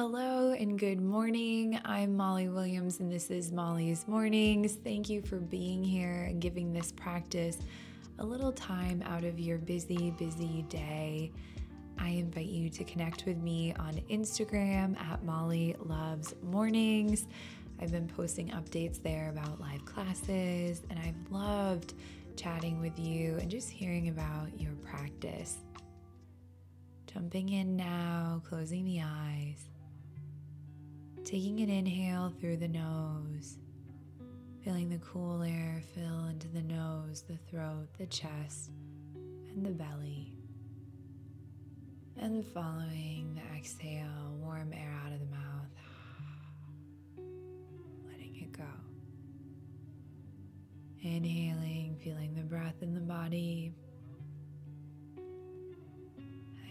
Hello and good morning. I'm Molly Williams, and this is Molly's Mornings. Thank you for being here and giving this practice a little time out of your busy, busy day. I invite you to connect with me on Instagram at Molly Loves Mornings. I've been posting updates there about live classes, and I've loved chatting with you and just hearing about your practice. Jumping in now, closing the eyes. Taking an inhale through the nose, feeling the cool air fill into the nose, the throat, the chest, and the belly. And following the exhale, warm air out of the mouth, letting it go. Inhaling, feeling the breath in the body.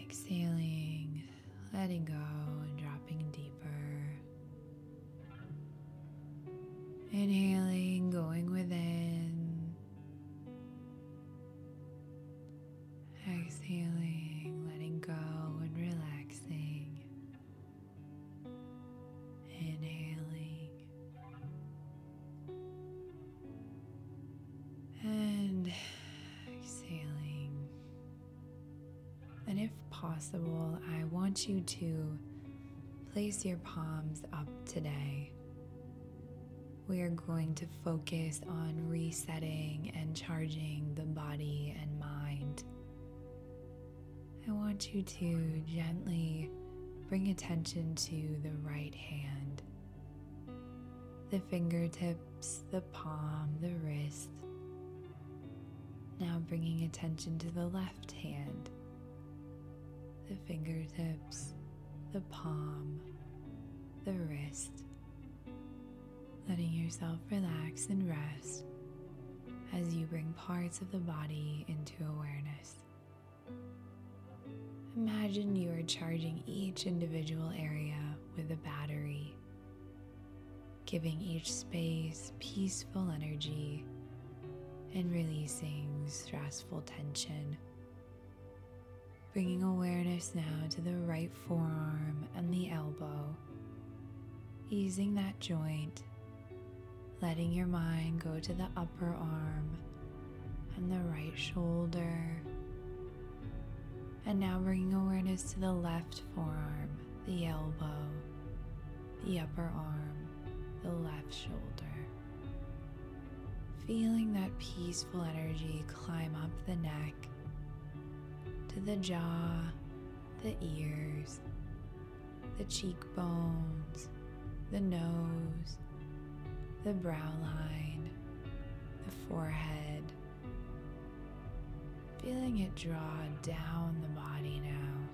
Exhaling, letting go Exhaling, letting go and relaxing. Inhaling. And exhaling. And if possible, I want you to place your palms up today. We are going to focus on resetting and charging the body and mind. I want you to gently bring attention to the right hand, the fingertips, the palm, the wrist. Now bringing attention to the left hand, the fingertips, the palm, the wrist letting yourself relax and rest as you bring parts of the body into awareness. Imagine you are charging each individual area with a battery, giving each space peaceful energy and releasing stressful tension. Bringing awareness now to the right forearm and the elbow, easing that joint letting your mind go to the upper arm and the right shoulder. And now bringing awareness to the left forearm, the elbow, the upper arm, the left shoulder. Feeling that peaceful energy climb up the neck to the jaw, the ears, the cheekbones, the nose the brow line, the forehead. Feeling it draw down the body now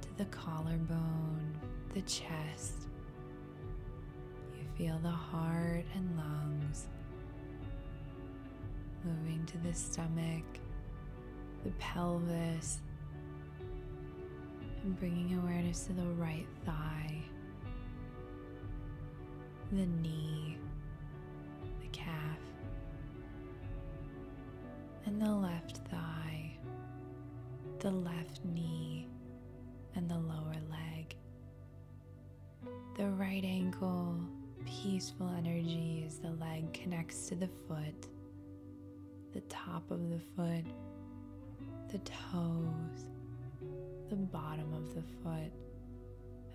to the collarbone, the chest. You feel the heart and lungs moving to the stomach, the pelvis, and bringing awareness to the right thigh the knee, and the left thigh, the left knee, and the lower leg. The right ankle, peaceful energy as the leg connects to the foot, the top of the foot, the toes, the bottom of the foot.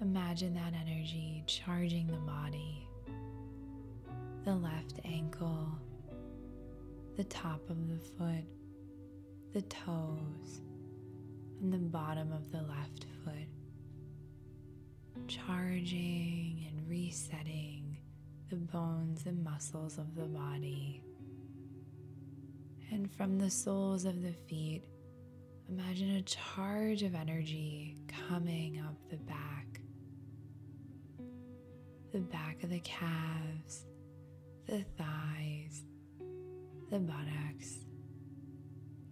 Imagine that energy charging the body the left ankle, the top of the foot, the toes, and the bottom of the left foot. Charging and resetting the bones and muscles of the body. And from the soles of the feet, imagine a charge of energy coming up the back, the back of the calves, the thighs, the buttocks,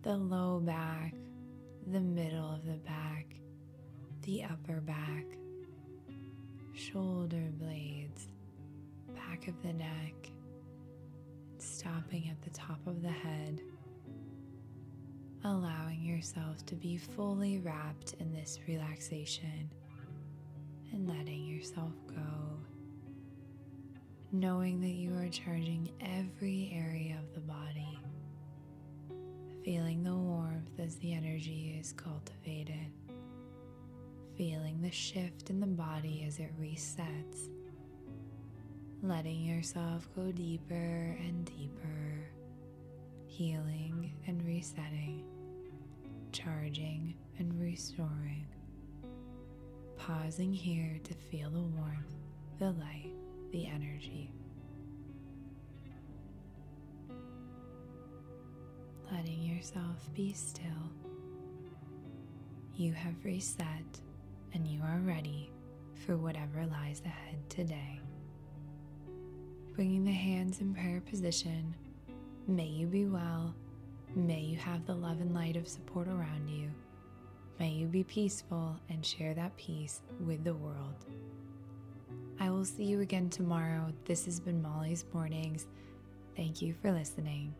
the low back, the middle of the back, the upper back, shoulder blades, back of the neck, stopping at the top of the head, allowing yourself to be fully wrapped in this relaxation. and letting yourself go. Knowing that you are charging every area of the body, feeling the warmth as the energy is cultivated, feeling the shift in the body as it resets, letting yourself go deeper and deeper, healing and resetting, charging and restoring pausing here to feel the warmth, the light, the energy. Letting yourself be still. You have reset and you are ready for whatever lies ahead today. Bringing the hands in prayer position, may you be well. May you have the love and light of support around you May you be peaceful and share that peace with the world. I will see you again tomorrow. This has been Molly's Mornings. Thank you for listening.